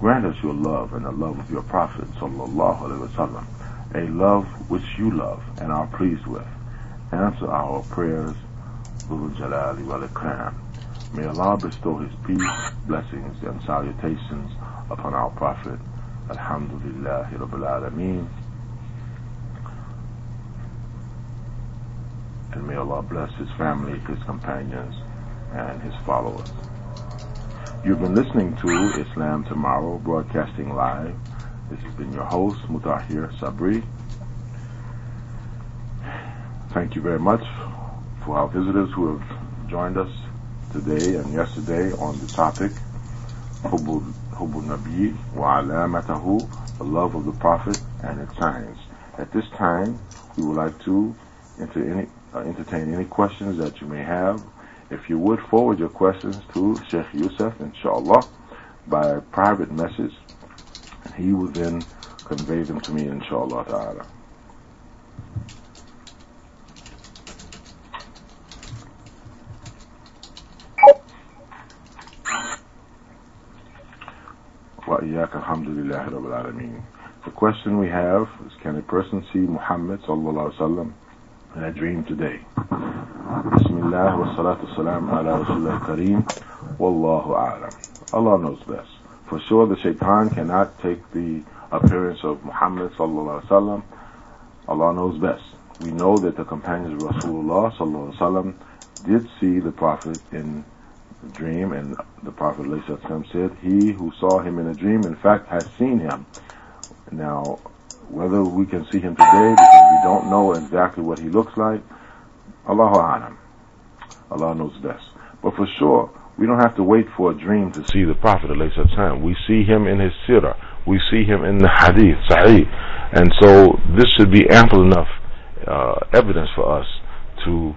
Grant us your love and the love of your Prophet sallallahu alaihi wasallam, a love which you love and are pleased with. Answer our prayers, Dhul Jalali wal Ikram. May Allah bestow His peace, blessings, and salutations upon our Prophet. Alhamdulillah Rabbil Alameen. And may Allah bless his family, his companions, and his followers. You've been listening to Islam Tomorrow, broadcasting live. This has been your host, Mutahhir Sabree. Thank you very much for our visitors who have joined us today and yesterday on the topic, Hubul Nabi wa alamatahu, the love of the Prophet and its signs. At this time, we would like to enter any, uh, entertain any questions that you may have. If you would forward your questions to Sheikh Yusuf, inshallah, by private message, he will then convey them to me, inshallah ta'ala. The question we have is can a person see Muhammad in a dream today? Bismillah wa salatu salam ala Rasulullah Kareem. Wallahu a'lam. Allah knows best. For sure the shaitan cannot take the appearance of Muhammad sallallahu alaihi wasallam. Allah knows best. We know that the companions of Rasulullah sallallahu alaihi wasallam did see the Prophet in the dream and the Prophet said, he who saw him in a dream in fact has seen him. Now, whether we can see him today because we don't know exactly what he looks like, Allahu Alam. Allah knows best. But for sure, we don't have to wait for a dream to see the Prophet time. We see him in his sirah. We see him in the hadith, sahih. And so this should be ample enough uh, evidence for us to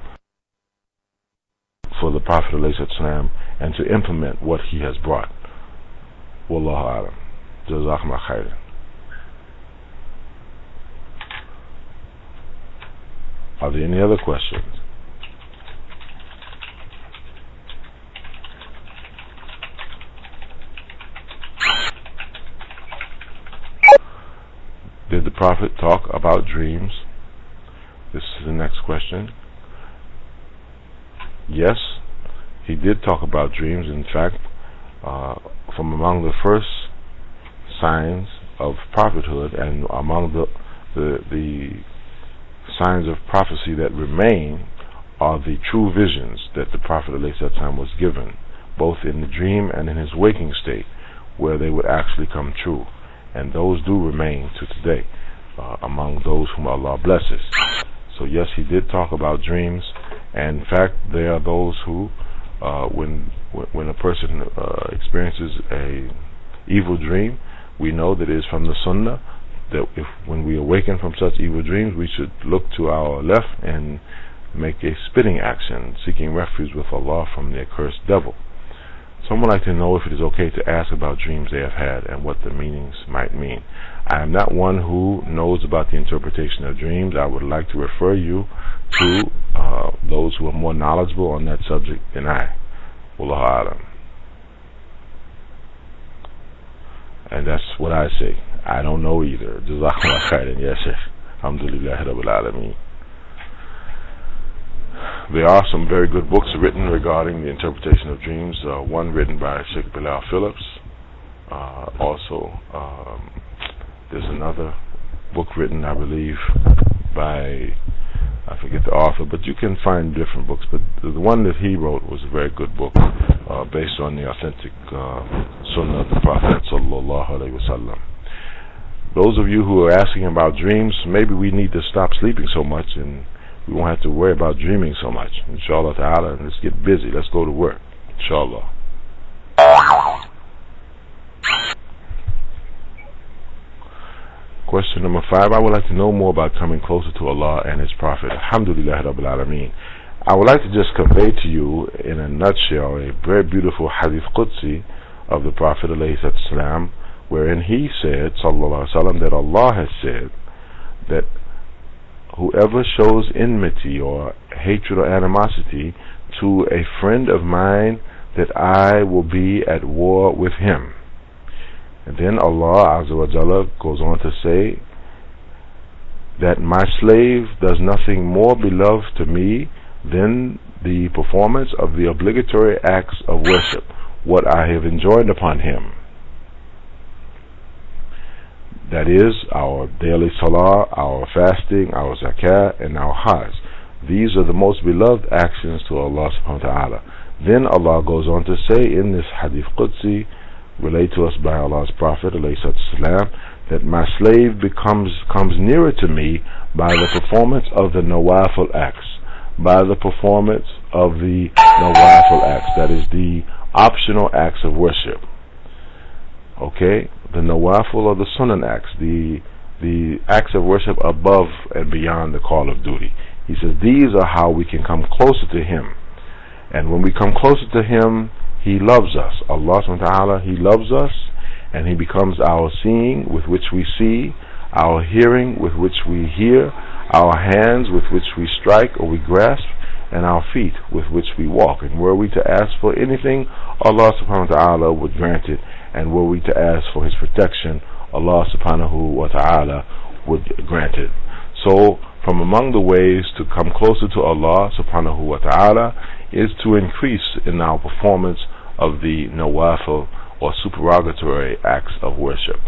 for the Prophet ﷺ and to implement what he has brought. Wallahu alam. Jazakum khairan. Are there any other questions? Did the Prophet talk about dreams? This is the next question. Yes, he did talk about dreams. In fact, uh, from among the first signs of prophethood and among the the, the signs of prophecy that remain are the true visions that the Prophet ﷺ was given, both in the dream and in his waking state, where they would actually come true. And those do remain to today uh, among those whom Allah blesses. So yes, he did talk about dreams, and in fact, there are those who, uh, when when a person uh, experiences a evil dream, we know that it is from the Sunnah that if when we awaken from such evil dreams, we should look to our left and make a spitting action, seeking refuge with Allah from the accursed devil. Some would like to know if it is okay to ask about dreams they have had and what the meanings might mean. I am not one who knows about the interpretation of dreams. I would like to refer you to uh, those who are more knowledgeable on that subject than I. Wallahu alam. And that's what I say. I don't know either. Jazakallah khairan, ya Sheikh. Alhamdulillah Rabbil Alameen. There are some very good books written regarding the interpretation of dreams. Uh, one written by Sheikh Bilal Phillips. Uh, also, um, there's another book written, I believe, by I forget the author, but you can find different books. But the one that he wrote was a very good book, uh, based on the authentic uh, Sunnah of the Prophet sallallahu alaihi wasallam. Those of you who are asking about dreams, maybe we need to stop sleeping so much and we won't have to worry about dreaming so much. Inshallah ta'ala, let's get busy. Let's go to work. Inshallah. Question number five. I would like to know more about coming closer to Allah and His Prophet. Alhamdulillah Rabbil Alameen. I would like to just convey to you in a nutshell a very beautiful Hadith Qudsi of the Prophet ﷺ, wherein he said, Sallallahu Alaihi Wasallam, that Allah has said that whoever shows enmity or hatred or animosity to a friend of mine, that I will be at war with him. And then Allah Azza wa Jalla goes on to say that my slave does nothing more beloved to me than the performance of the obligatory acts of worship, what I have enjoined upon him. That is our daily salah, our fasting, our zakat, and our hajj. These are the most beloved actions to Allah subhanahu wa ta'ala. Then Allah goes on to say in this hadith Qudsi, relayed to us by Allah's Prophet salam, that my slave becomes comes nearer to me by the performance of the nawafil acts, by the performance of the nawafil acts, that is the optional acts of worship. Okay, the nawafil or the sunnah acts, the the acts of worship above and beyond the call of duty. He says these are how we can come closer to Him. And when we come closer to Him, He loves us. Allah subhanahu wa ta'ala, He loves us and He becomes our seeing with which we see, our hearing with which we hear, our hands with which we strike or we grasp, and our feet with which we walk. And were we to ask for anything, Allah subhanahu wa ta'ala would grant it. And were we to ask for His protection, Allah subhanahu wa ta'ala would grant it. So, from among the ways to come closer to Allah subhanahu wa ta'ala is to increase in our performance of the nawafil or supererogatory acts of worship.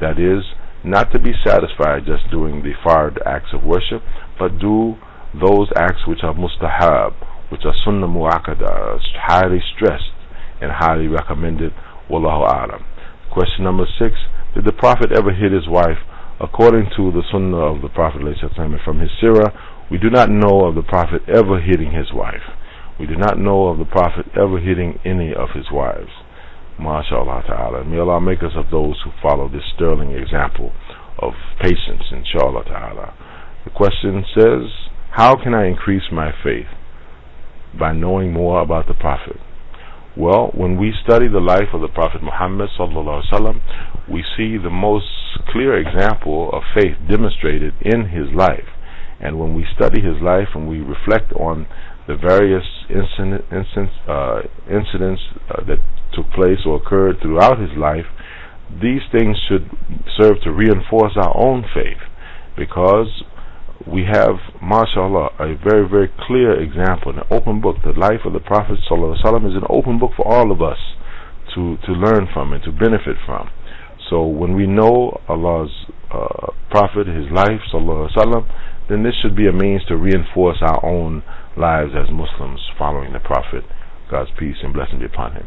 That is, not to be satisfied just doing the fard acts of worship, but do those acts which are mustahab, which are sunnah mu'akkada, highly stressed and highly recommended. Wallahu alam. Question number six: Did the Prophet ever hit his wife? According to the sunnah of the Prophet from his sirah, we do not know of the Prophet ever hitting his wife. We do not know of the Prophet ever hitting any of his wives. MashaAllah ta'ala. May Allah make us of those who follow this sterling example of patience, inshallah ta'ala. The question says, How can I increase my faith? By knowing more about the Prophet. Well, when we study the life of the Prophet Muhammad wasallam, we see the most clear example of faith demonstrated in his life. And when we study his life and we reflect on the various incident, incidents, uh, incidents uh, that took place or occurred throughout his life, these things should serve to reinforce our own faith because we have, mashallah, a very, very clear example, an open book. The life of the Prophet ﷺ is an open book for all of us to, to learn from and to benefit from. So when we know Allah's uh, Prophet, his life, ﷺ, then this should be a means to reinforce our own lives as Muslims following the Prophet. God's peace and blessing be upon him.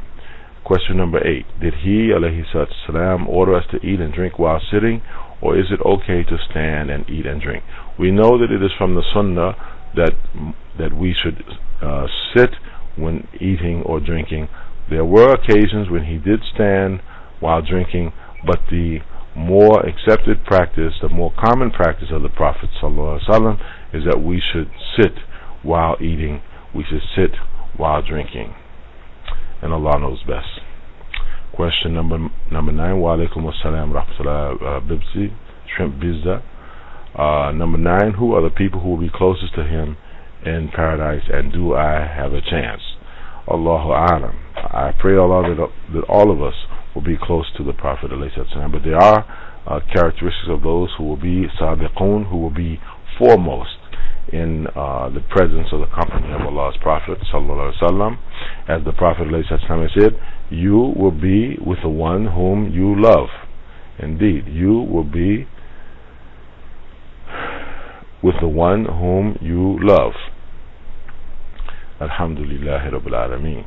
Question number eight. Did he, alayhi salam, order us to eat and drink while sitting, or is it okay to stand and eat and drink? We know that it is from the sunnah that that we should uh, sit when eating or drinking. There were occasions when he did stand while drinking, but the more accepted practice, the more common practice of the Prophet ﷺ is that we should sit while eating, we should sit while drinking and Allah knows best. Question number number nine. Wa alaikum assalam rahmatullah uh, Shrimp Bizza. Uh, number nine. Who are the people who will be closest to Him in paradise, and do I have a chance? Allahu Alam. I pray Allah that, that all of us will be close to the Prophet but there are uh, characteristics of those who will be sabiqun, who will be foremost in uh, the presence of the company of Allah's Prophet sallallahu. As the Prophet said, you will be with the one whom you love. Indeed, you will be with the one whom you love. Alhamdulillah Rabbil Alameen.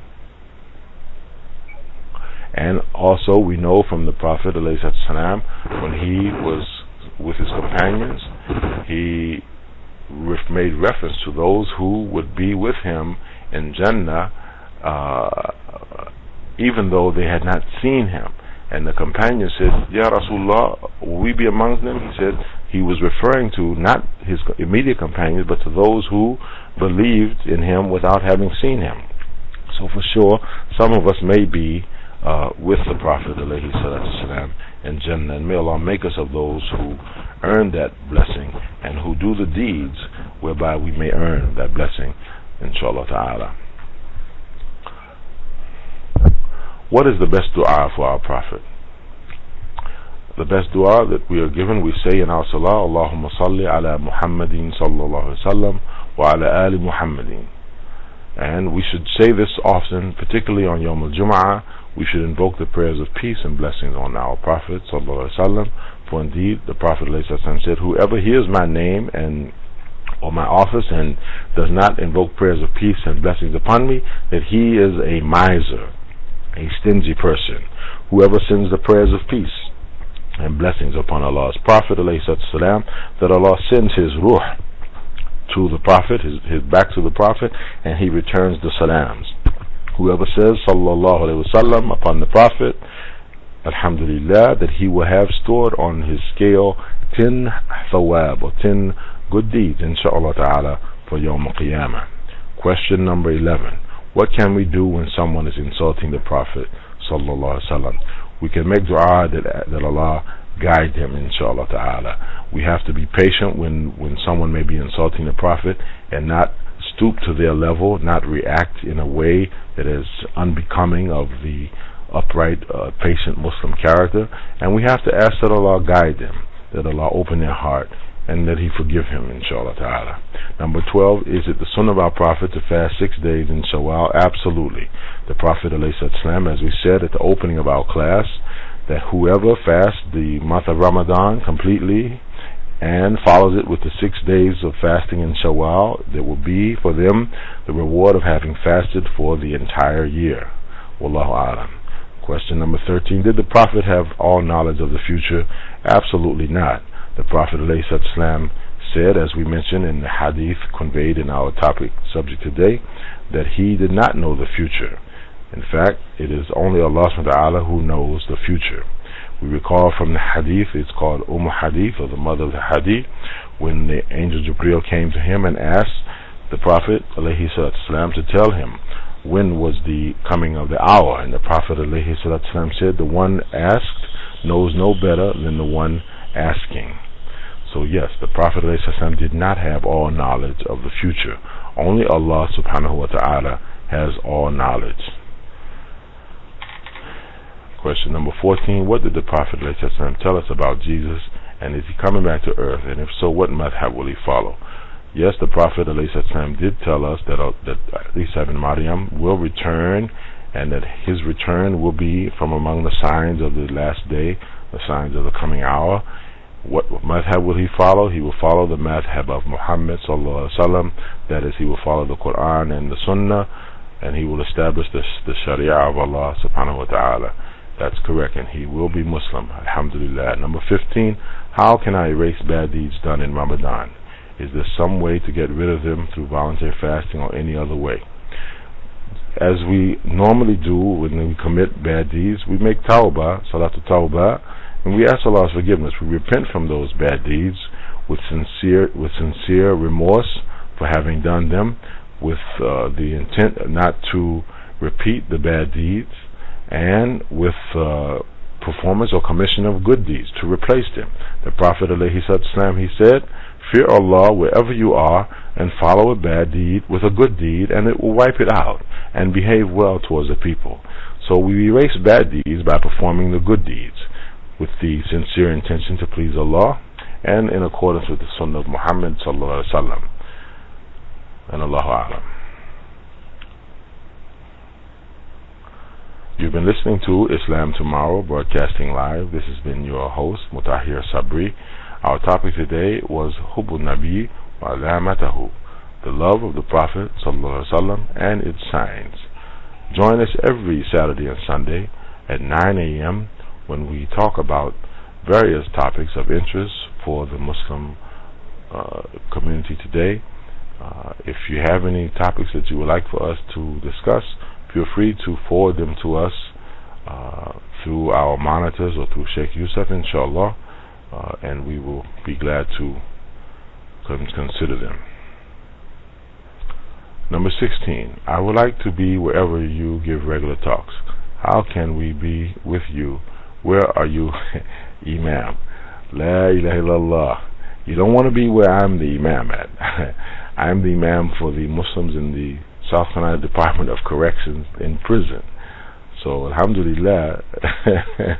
And also we know from the Prophet ﷺ, when he was with his companions, he made reference to those who would be with him in Jannah uh, even though they had not seen him. And the companion said, Ya Rasulullah, will we be among them? He said he was referring to not his immediate companions, but to those who believed in him without having seen him. So for sure, some of us may be uh, with the Prophet ﷺ in Jannah. And may Allah make us of those who earn that blessing and who do the deeds whereby we may earn that blessing, inshallah ta'ala. What is the best dua for our Prophet? The best dua that we are given, we say in our salah, Allahumma salli ala Muhammadin sallallahu alayhi wa sallam wa ala ali Muhammadin. And we should say this often, particularly on Yom al-Jum'ah. We should invoke the prayers of peace and blessings on our Prophet sallallahu alaihi wasallam. For indeed, the Prophet said, "Whoever hears my name and or my office and does not invoke prayers of peace and blessings upon me, that he is a miser, a stingy person. Whoever sends the prayers of peace and blessings upon Allah's Prophet salam, that Allah sends His ruh to the Prophet, his, his back to the Prophet, and he returns the salams. Whoever says Sallallahu Alaihi Wasallam upon the Prophet, Alhamdulillah, that he will have stored on his scale ten thawab or ten good deeds, inshaAllah ta'ala, for Yawm Qiyamah. Question number 11. What can we do when someone is insulting the Prophet Sallallahu Alaihi Wasallam? We can make dua that, that Allah guide them, inshallah ta'ala. We have to be patient when, when someone may be insulting the Prophet and not stoop to their level, not react in a way that is unbecoming of the upright, uh, patient Muslim character. And we have to ask that Allah guide them, that Allah open their heart, and that He forgive him, inshallah ta'ala. Number 12, is it the sunnah of our Prophet to fast six days in Shawwal? Absolutely. The Prophet, salam, as we said at the opening of our class, that whoever fasts the month of Ramadan completely and follows it with the six days of fasting in Shawwal, there will be for them the reward of having fasted for the entire year. Wallahu alam. Question number 13. Did the Prophet have all knowledge of the future? Absolutely not. The Prophet ﷺ said, as we mentioned in the hadith conveyed in our topic subject today, that he did not know the future. In fact, it is only Allah subhanahu who knows the future. We recall from the hadith, it's called Umm Hadith, or the mother of the hadith, when the angel Jibril came to him and asked the Prophet والسلام, to tell him when was the coming of the hour. And the Prophet والسلام, said, The one asked knows no better than the one asking. So yes, the Prophet ﷺ did not have all knowledge of the future. Only Allah subhanahu wa ta'ala has all knowledge. Question number 14. What did the Prophet ﷺ tell us about Jesus and is he coming back to earth? And if so, what madhab will he follow? Yes, the Prophet ﷺ did tell us that, uh, that Isa ibn Maryam will return and that his return will be from among the signs of the last day, the signs of the coming hour. what madhab will he follow? He will follow the madhab of Muhammad sallallahu alaihi wasallam. That is, he will follow the Quran and the Sunnah, and he will establish the, the Sharia of Allah subhanahu wa taala. That's correct, and he will be Muslim. Alhamdulillah. Number 15, how can I erase bad deeds done in Ramadan? Is there some way to get rid of them through voluntary fasting or any other way? As we normally do when we commit bad deeds, we make tawbah, salatu tawbah, and we ask Allah's forgiveness. We repent from those bad deeds with sincere, with sincere remorse for having done them, with uh, the intent not to repeat the bad deeds and with uh, performance or commission of good deeds to replace them. The Prophet ﷺ, he said, Fear Allah wherever you are and follow a bad deed with a good deed and it will wipe it out and behave well towards the people. So we erase bad deeds by performing the good deeds with the sincere intention to please Allah and in accordance with the Sunnah of Muhammad sallallahu alaihi wasallam. And Allahu A'lam. You've been listening to Islam Tomorrow broadcasting live. This has been your host Mutahhir Sabree. Our topic today was Hubun Nabi wa Alamatahu, the love of the Prophet sallallahu alaihi wasallam and its signs. Join us every Saturday and Sunday at 9 a.m when we talk about various topics of interest for the Muslim uh, community today. Uh, if you have any topics that you would like for us to discuss, feel free to forward them to us uh, through our monitors or through Sheikh Yusuf, inshallah, uh, and we will be glad to consider them. Number 16. I would like to be wherever you give regular talks. How can we be with you? Where are you, Imam? La ilaha illallah. You don't want to be where I'm the Imam at. I'm the Imam for the Muslims in the South Carolina Department of Corrections in prison. So, alhamdulillah,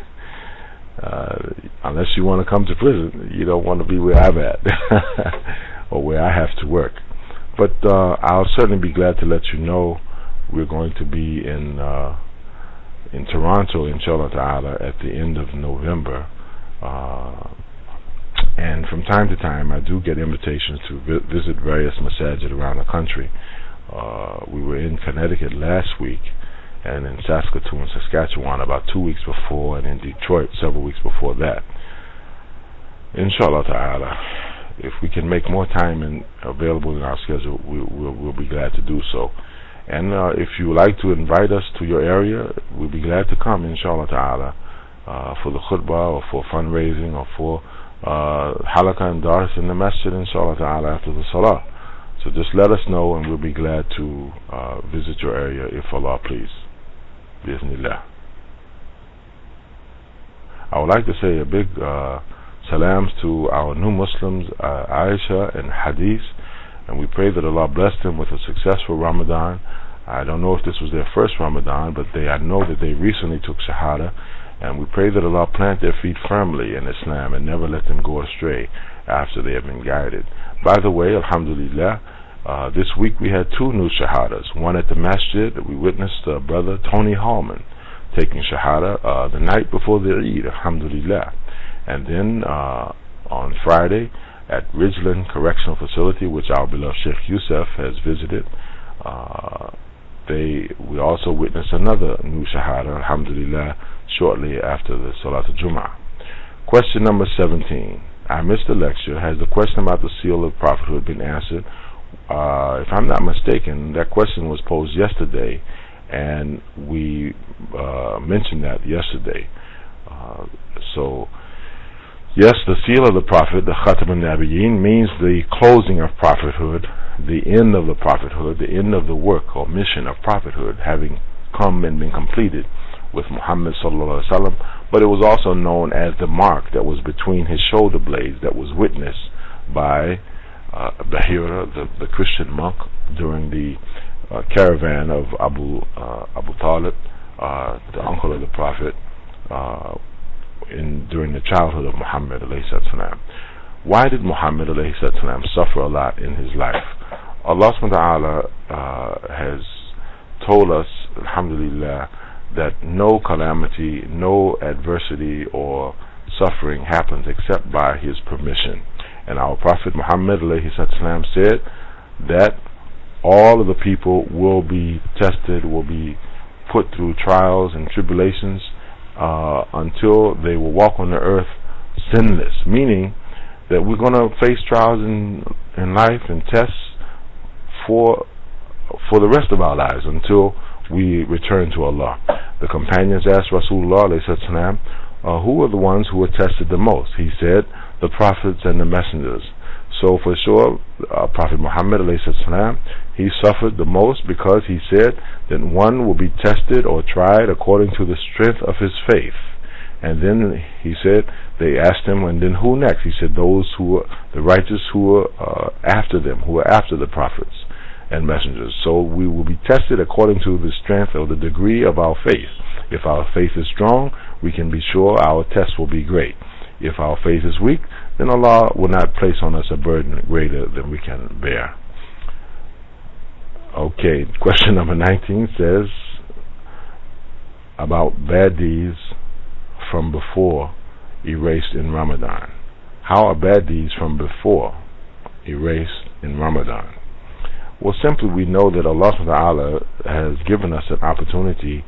uh, unless you want to come to prison, you don't want to be where I'm at or where I have to work. But uh, I'll certainly be glad to let you know we're going to be in uh, in Toronto, inshallah ta'ala, at the end of November. Uh, and from time to time, I do get invitations to vi- visit various masajid around the country. Uh, we were in Connecticut last week, and in Saskatoon, Saskatchewan, about two weeks before, and in Detroit several weeks before that. Inshallah ta'ala, if we can make more time in, available in our schedule, we, will we'll be glad to do so. And uh, if you would like to invite us to your area, we'll be glad to come, inshallah ta'ala, uh, for the khutbah or for fundraising or for uh, halakah and dars in the masjid, inshallah ta'ala, after the salah. So just let us know and we'll be glad to uh, visit your area if Allah please. Bismillah. I would like to say a big uh, salams to our new Muslims, uh, Aisha and Hadith, and we pray that Allah bless them with a successful Ramadan. I don't know if this was their first Ramadan, but they I know that they recently took Shahada, and we pray that Allah plant their feet firmly in Islam and never let them go astray after they have been guided. By the way, Alhamdulillah, uh, this week we had two new Shahadas. One at the Masjid, that we witnessed uh, brother Tony Hallman taking Shahada uh, the night before the Eid, Alhamdulillah. And then uh, on Friday, at Ridgeland Correctional Facility, which our beloved Sheikh Yusuf has visited. Uh, they we also witnessed another new shahada, alhamdulillah, shortly after the Salat al-Jum'ah. Question number 17. I missed the lecture. Has the question about the seal of prophethood been answered? Uh, if I'm not mistaken, that question was posed yesterday, and we uh, mentioned that yesterday. Uh, so Yes, the seal of the Prophet, the Khatam al-Nabiyyin, means the closing of prophethood, the end of the prophethood, the end of the work or mission of prophethood having come and been completed with Muhammad sallallahu alaihi wasallam. But it was also known as the mark that was between his shoulder blades that was witnessed by uh, Bahira, the, the Christian monk, during the uh, caravan of Abu uh, Abu Talib, uh, the uncle of the Prophet, uh, in during the childhood of Muhammad. Why did Muhammad suffer a lot in his life? Allah subhanahu wa ta'ala uh, has told us, alhamdulillah, that no calamity, no adversity or suffering happens except by his permission. And our Prophet Muhammad said that all of the people will be tested, will be put through trials and tribulations uh, until they will walk on the earth sinless, meaning that we're going to face trials in in life and tests for for the rest of our lives until we return to Allah. The companions asked Rasulullah uh, who were the ones who were tested the most? He said, the prophets and the messengers. So for sure, uh, Prophet Muhammad he suffered the most because he said that one will be tested or tried according to the strength of his faith. And then he said, they asked him, and then who next? He said, those who are the righteous who are uh, after them, who are after the prophets and messengers. So we will be tested according to the strength or the degree of our faith. If our faith is strong, we can be sure our test will be great. If our faith is weak, then Allah will not place on us a burden greater than we can bear. Okay, question number 19 says about bad deeds from before erased in Ramadan. How are bad deeds from before erased in Ramadan? Well, simply we know that Allah Ta'ala has given us an opportunity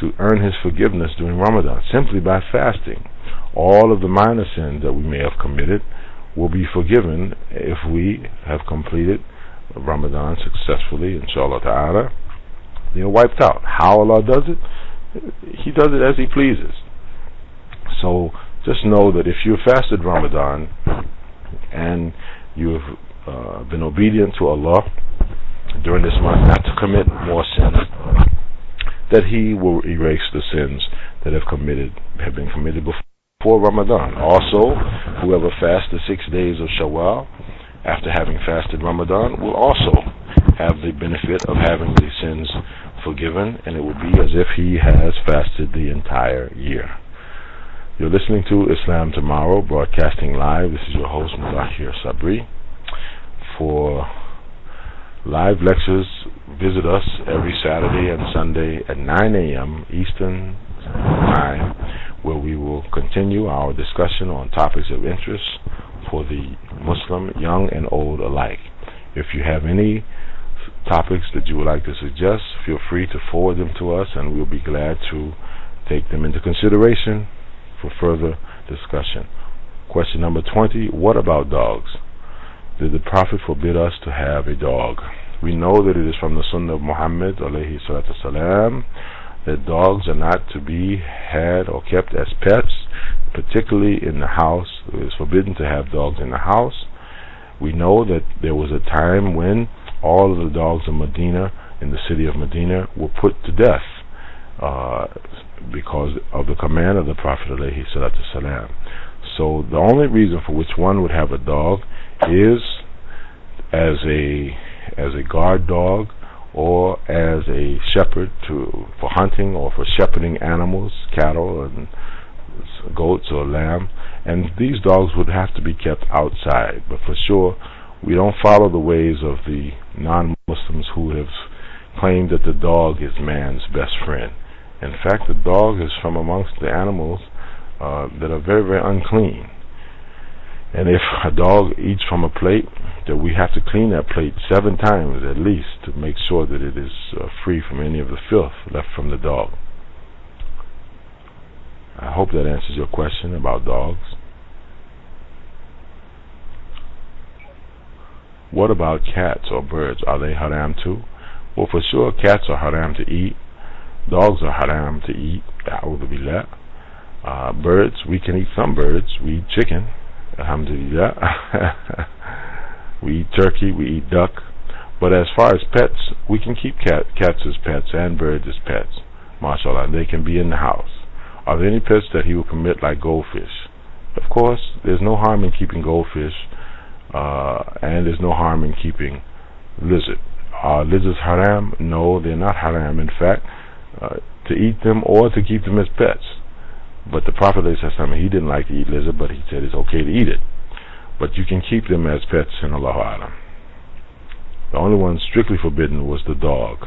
to earn His forgiveness during Ramadan simply by fasting all of the minor sins that we may have committed will be forgiven if we have completed Ramadan successfully, inshallah ta'ala. They're wiped out. How Allah does it? He does it as He pleases. So just know that if you fasted Ramadan and you have uh, been obedient to Allah during this month not to commit more sins, that He will erase the sins that have committed have been committed before for Ramadan. Also, whoever fasts the six days of Shawwal after having fasted Ramadan will also have the benefit of having the sins forgiven, and it will be as if he has fasted the entire year. You're listening to Islam Tomorrow, broadcasting live. This is your host, Mutahhir Sabree. For live lectures, visit us every Saturday and Sunday at 9 a.m. Eastern Time, where we will continue our discussion on topics of interest for the Muslim, young and old alike. If you have any topics that you would like to suggest, feel free to forward them to us, and we'll be glad to take them into consideration for further discussion. Question number 20 What about dogs? Did the Prophet forbid us to have a dog? We know that it is from the Sunnah of Muhammad alayhi salam, that dogs are not to be had or kept as pets, particularly in the house. It is forbidden to have dogs in the house. We know that there was a time when all of the dogs in Medina, in the city of Medina, were put to death uh, because of the command of the Prophet. So the only reason for which one would have a dog is as a as a guard dog or as a shepherd to for hunting or for shepherding animals, cattle and goats or lamb. And these dogs would have to be kept outside. But for sure, we don't follow the ways of the non-Muslims who have claimed that the dog is man's best friend. In fact, the dog is from amongst the animals uh, that are very, very unclean. And if a dog eats from a plate, that we have to clean that plate seven times at least to make sure that it is uh, free from any of the filth left from the dog. I hope that answers your question about dogs. What about cats or birds? Are they haram too? Well, for sure, cats are haram to eat. Dogs are haram to eat. Uh, birds, we can eat some birds. We eat chicken. Alhamdulillah. we eat turkey. We eat duck. But as far as pets, we can keep cat, cats as pets and birds as pets. MashaAllah. And they can be in the house. Are there any pets that he will permit, like goldfish? Of course, there's no harm in keeping goldfish uh, and there's no harm in keeping lizard. Are lizards haram? No, they're not haram. In fact, uh, to eat them or to keep them as pets. But the Prophet he didn't like to eat lizard, but he said it's okay to eat it. But you can keep them as pets in Allah Alam. The only one strictly forbidden was the dog.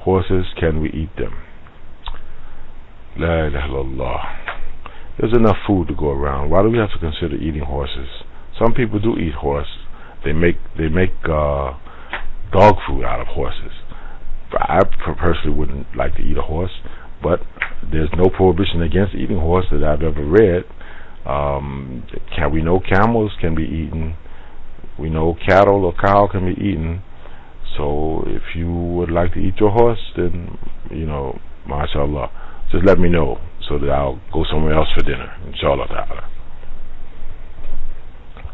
Horses, can we eat them? La ilaha illallah. There's enough food to go around. Why do we have to consider eating horses? Some people do eat horse. They make they make uh, dog food out of horses. I personally wouldn't like to eat a horse, but there's no prohibition against eating horse that I've ever read. Um, can we know camels can be eaten? We know cattle or cow can be eaten. So if you would like to eat your horse, then you know, mashallah, just let me know so that I'll go somewhere else for dinner, inshallah ta'ala.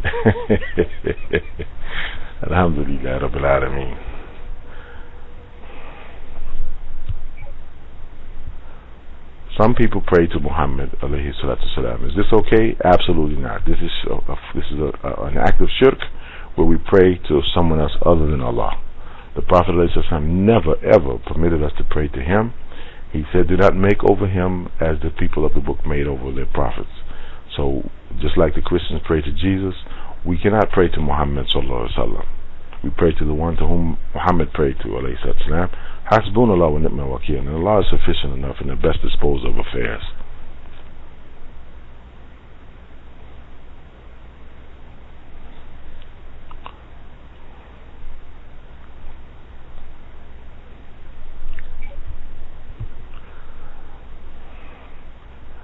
Alhamdulillah Rabbil Alameen. Some people pray to Muhammad alayhi salatu salam. Is this okay? Absolutely not. This is a, a, this is a, an act of shirk where we pray to someone else other than Allah. The Prophet ﷺ never ever permitted us to pray to him he said, Do not make over him as the people of the book made over their prophets. So, just like the Christians pray to Jesus, we cannot pray to Muhammad. We pray to the one to whom Muhammad prayed to. Hasbunallah wa ni'mal wakil. And Allah is sufficient enough and the best disposal of affairs.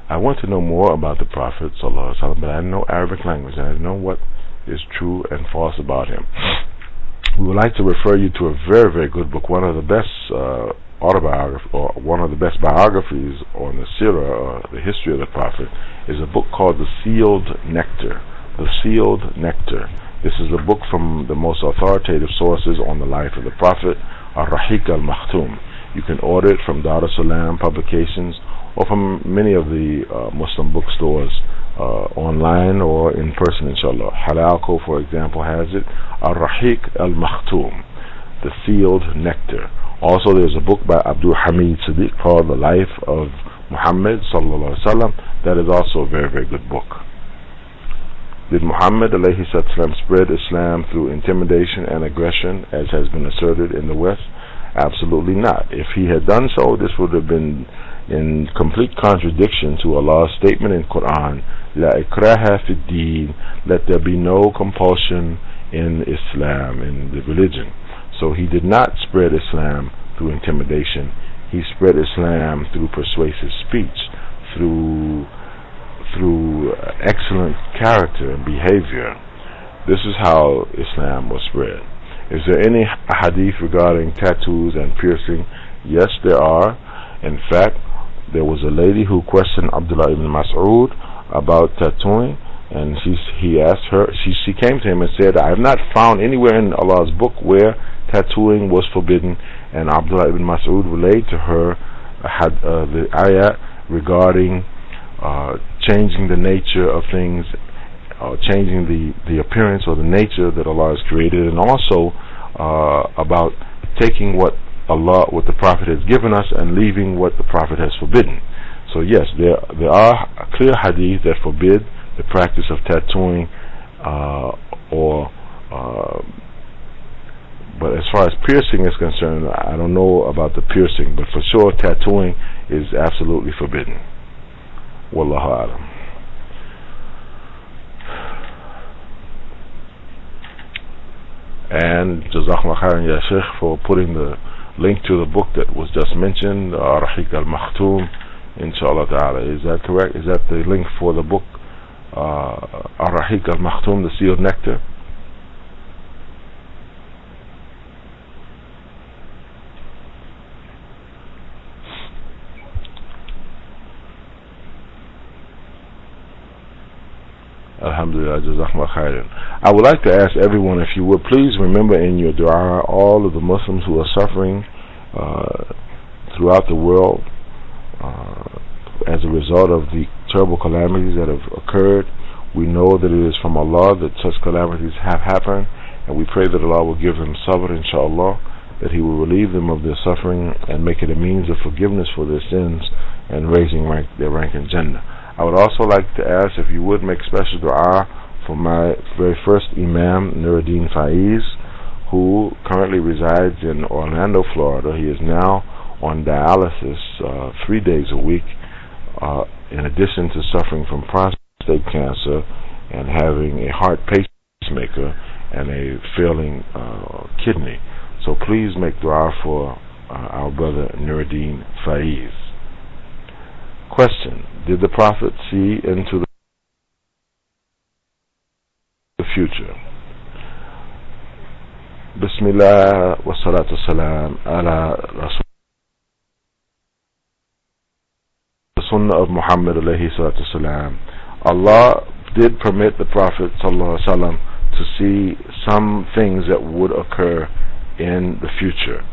I want to know more about the Prophet but I know Arabic language and I know what is true and false about him. We would like to refer you to a very, very good book, one of the best uh, or one of the best biographies on the Sirah, the history of the Prophet, is a book called The Sealed Nectar. The Sealed Nectar. This is a book from the most authoritative sources on the life of the Prophet, Ar-Rahiq al-Makhtum. You can order it from Darussalam Publications or from many of the uh, Muslim bookstores uh, online or in person, inshallah. Halalco, for example, has it. Al-Rahiq al-Makhtum. The Sealed Nectar. Also, there's a book by Abdul Hamid Siddiq called The Life of Muhammad sallallahu alaihi wasallam. That is also a very, very good book. Did Muhammad alayhi spread Islam through intimidation and aggression, as has been asserted in the West? Absolutely not. If he had done so, this would have been in complete contradiction to Allah's statement in Quran, La ikraha fi deen, let there be no compulsion in Islam, in the religion. So he did not spread Islam through intimidation. He spread Islam through persuasive speech, through through excellent character and behavior. This is how Islam was spread. Is there any hadith regarding tattoos and piercing? Yes, there are. In fact, there was a lady who questioned Abdullah ibn Mas'ud about tattooing, and she he asked her. She she came to him and said, "I have not found anywhere in Allah's book where tattooing was forbidden." And Abdullah ibn Mas'ud relayed to her had uh, the ayah regarding uh, changing the nature of things, uh, changing the the appearance or the nature that Allah has created, and also uh, about taking what Allah, what the Prophet has given us and leaving what the Prophet has forbidden. So yes, there there are clear hadith that forbid the practice of tattooing uh, or uh, but as far as piercing is concerned, I don't know about the piercing, but for sure tattooing is absolutely forbidden. Wallahu alam. And Jazakallah khairan Ya Sheikh for putting the link to the book that was just mentioned, Rahiq al Makhtoum, inshallah ta'ala. Is that correct? Is that the link for the book, uh, Rahiq al Makhtoum, the sealed nectar? Alhamdulillah, Jazakallah khairan. I would like to ask everyone if you would please remember in your dua all of the Muslims who are suffering uh, throughout the world uh, as a result of the terrible calamities that have occurred. We know that it is from Allah that such calamities have happened, and we pray that Allah will give them sabr, inshallah, that He will relieve them of their suffering and make it a means of forgiveness for their sins and raising rank, their rank in Jannah. I would also like to ask if you would make special dua for my very first Imam, Nuruddin Faiz, who currently resides in Orlando, Florida. He is now on dialysis uh, three days a week, uh, in addition to suffering from prostate cancer and having a heart pacemaker and a failing uh, kidney. So please make dua for uh, our brother Nuruddin Faiz. Question Did the Prophet see into the future? Salatu salam ala Rasul. The Sunnah of Muhammad alayhi salatu salam. Allah did permit the Prophet wasallam to see some things that would occur in the future.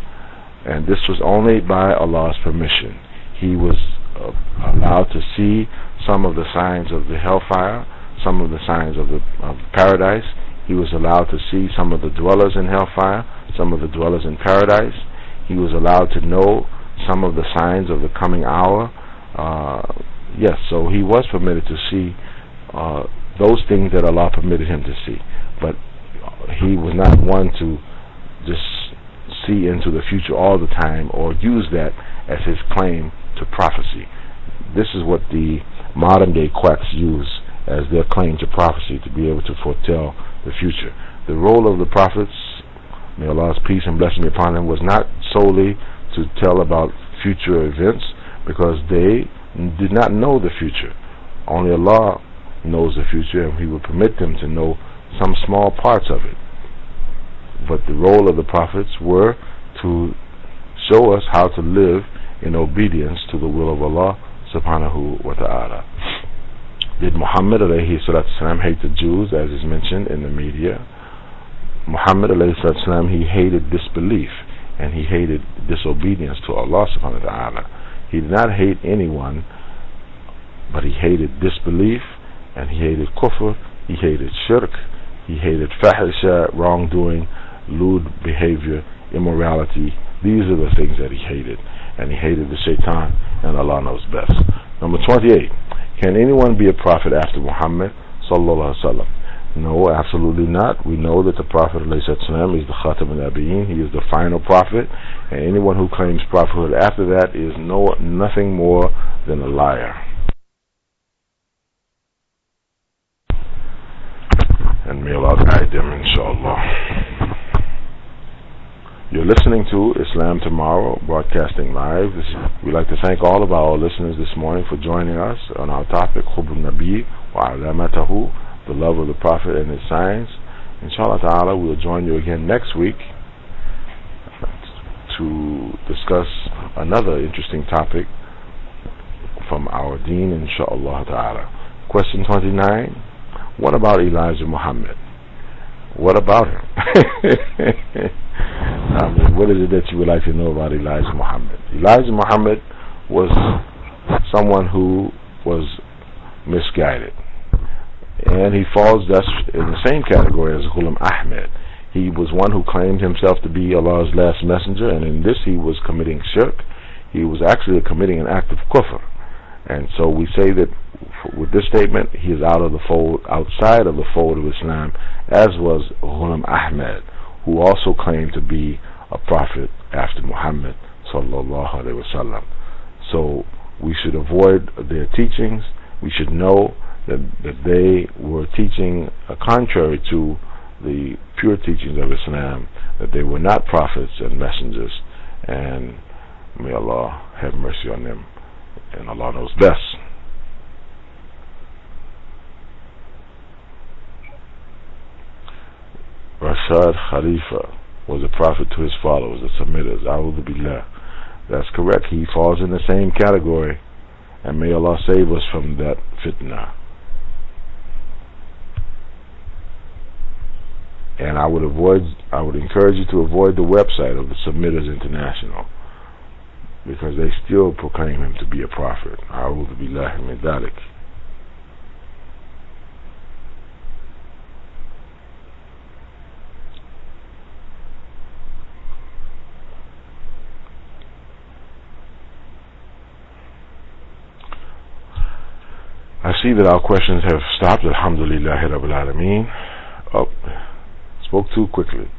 And this was only by Allah's permission. He was uh, allowed to see some of the signs of the hellfire, some of the signs of the of paradise. He was allowed to see some of the dwellers in hellfire, some of the dwellers in paradise. He was allowed to know some of the signs of the coming hour. Uh, yes, so he was permitted to see uh, those things that Allah permitted him to see. But he was not one to just see into the future all the time or use that as his claim to prophecy. This is what the modern day quacks use as their claim to prophecy to be able to foretell the future. The role of the prophets, may Allah's peace and blessing be upon them, was not solely to tell about future events because they did not know the future. Only Allah knows the future and He will permit them to know some small parts of it. But the role of the prophets were to show us how to live in obedience to the will of Allah subhanahu wa ta'ala. Did Muhammad alayhi salatu hate the Jews as is mentioned in the media? Muhammad alayhi salatu he hated disbelief and he hated disobedience to Allah subhanahu wa ta'ala. He did not hate anyone, but he hated disbelief and he hated kufr, he hated shirk, he hated fahisha, wrongdoing, lewd behavior immorality. These are the things that he hated. And he hated the shaitan, and Allah knows best. Number 28. Can anyone be a prophet after Muhammad? Sallallahu Alaihi Wasallam. No, absolutely not. We know that the Prophet is the Khatam al-Nabiyyin. He is the final prophet. And anyone who claims prophethood after that is no nothing more than a liar. And may Allah guide them, inshallah. You're listening to Islam Tomorrow, broadcasting live. We'd like to thank all of our listeners this morning for joining us on our topic, Khubun Nabi wa Alamatahu the love of the Prophet and his signs. Inshallah ta'ala, we'll join you again next week to discuss another interesting topic from our deen, inshallah ta'ala. Question 29. What about Elijah Muhammad? What about him? I mean, what is it that you would like to know about Elijah Muhammad? Elijah Muhammad was someone who was misguided and he falls thus in the same category as Ghulam Ahmed. He was one who claimed himself to be Allah's last messenger, and in this he was committing shirk. He was actually committing an act of kufr. And so we say that with this statement, he is out of the fold, outside of the fold of Islam, as was Ghulam Ahmed, who also claimed to be a prophet after Muhammad sallallahu alaihi wasallam. So we should avoid their teachings. We should know that, that they were teaching uh, contrary to the pure teachings of Islam, that they were not prophets and messengers, and may Allah have mercy on them, and Allah knows best. Rashad Khalifa was a prophet to his followers, the submitters. Billah. That's correct. He falls in the same category. And may Allah save us from that fitna. and I would avoid I would encourage you to avoid the website of the Submitters International because they still proclaim him to be a prophet. A'udhu billahi min dhalik. I see that our questions have stopped. Alhamdulillah Rabbil Alameen. Oh spoke too quickly.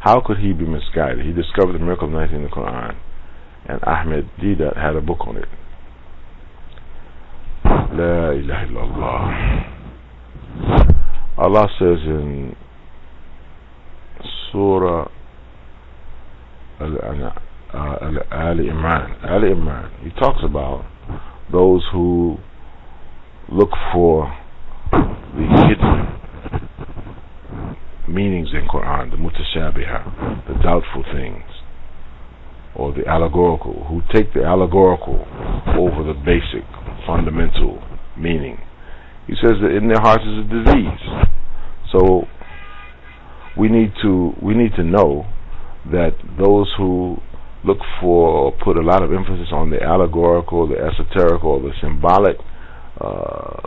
How could he be misguided? He discovered the miracle of night in the Quran, and Ahmed Deedat had a book on it. La ilaha illallah. Allah says in Surah Ali Imran, Ali Imran, he talks about those who look for the hidden meanings in Quran, the mutashabiha, the doubtful things, or the allegorical, who take the allegorical over the basic, fundamental meaning. He says that in their hearts is a disease. So we need to we need to know that those who look for or put a lot of emphasis on the allegorical, the esoteric, or the symbolic uh,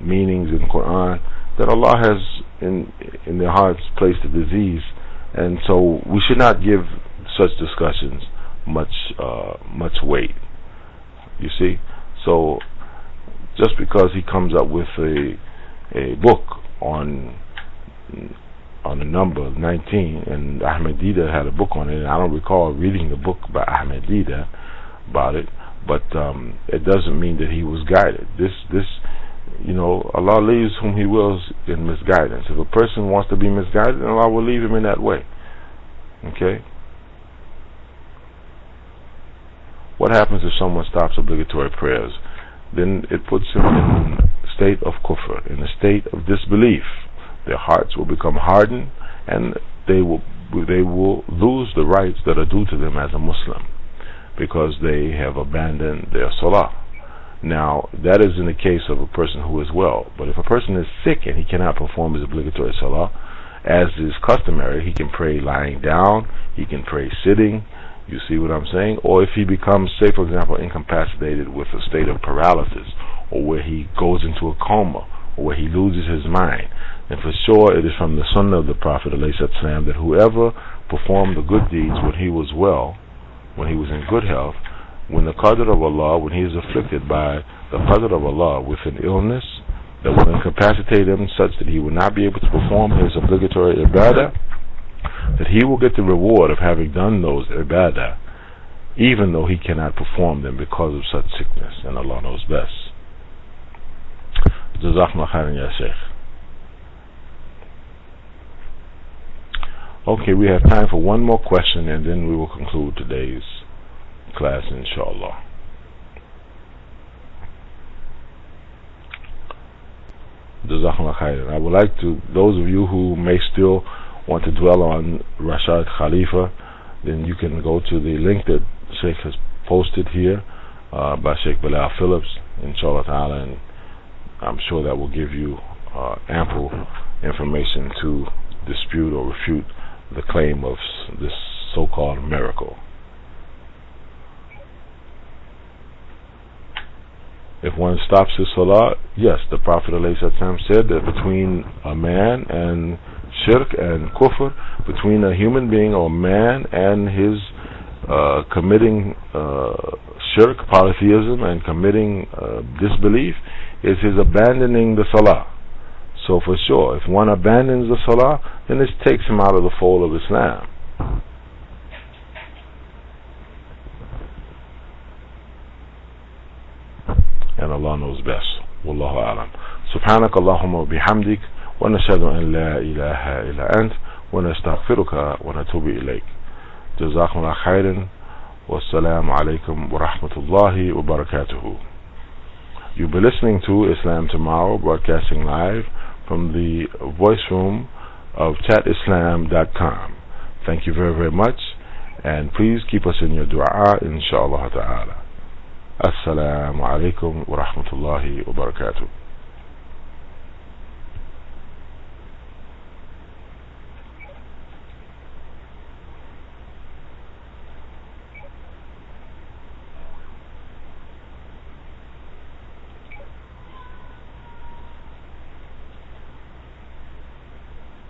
meanings in Quran, that Allah has in in their hearts placed a disease, and so we should not give such discussions much uh, much weight. You see, so just because he comes up with a a book on on the number 19, and Ahmed Deedat had a book on it, and I don't recall reading the book by Ahmed Deedat about it, but um, it doesn't mean that he was guided. This this you know, Allah leaves whom He wills in misguidance. If a person wants to be misguided, Allah will leave him in that way. Okay? What happens if someone stops obligatory prayers? Then it puts him in a state of kufr, in a state of disbelief. Their hearts will become hardened and they will they will lose the rights that are due to them as a Muslim because they have abandoned their salah. Now, that is in the case of a person who is well. But if a person is sick and he cannot perform his obligatory salah, as is customary, he can pray lying down, he can pray sitting, you see what I'm saying? Or if he becomes, say for example, incapacitated with a state of paralysis, or where he goes into a coma, or where he loses his mind, then for sure it is from the sunnah of the Prophet ﷺ that whoever performed the good deeds when he was well, when he was in good health, when the qadr of Allah, when he is afflicted by the qadr of Allah with an illness that will incapacitate him such that he will not be able to perform his obligatory ibadah, that he will get the reward of having done those ibadah even though he cannot perform them because of such sickness, and Allah knows best. Jazakumullah khairan ya Sheikh. Okay, we have time for one more question and then we will conclude today's class, inshallah. I would like to, those of you who may still want to dwell on Rashad Khalifa, then you can go to the link that Sheikh has posted here uh, by Sheikh Bilal Phillips, inshallah ta'ala, and I'm sure that will give you uh, ample information to dispute or refute the claim of this so-called miracle. If one stops his salah, yes, the Prophet ﷺ said that between a man and shirk and kufr, between a human being or man and his uh, committing uh, shirk, polytheism, and committing uh, disbelief is his abandoning the salah. So for sure, if one abandons the salah, then this takes him out of the fold of Islam. And Allah knows best. Wallahu alam. سبحانك اللهم وبحمدك ونشهد أن لا إله إلا أنت ونستغفرك ونتوب إليك جزاكم الله خيرا والسلام عليكم ورحمة الله وبركاته You'll be listening to Islam Tomorrow, broadcasting live from the voice room of chatislam.com. Thank you very, very much, and please keep us in your dua, inshallah ta'ala. Assalamu alaikum wa rahmatullahi wa barakatuh.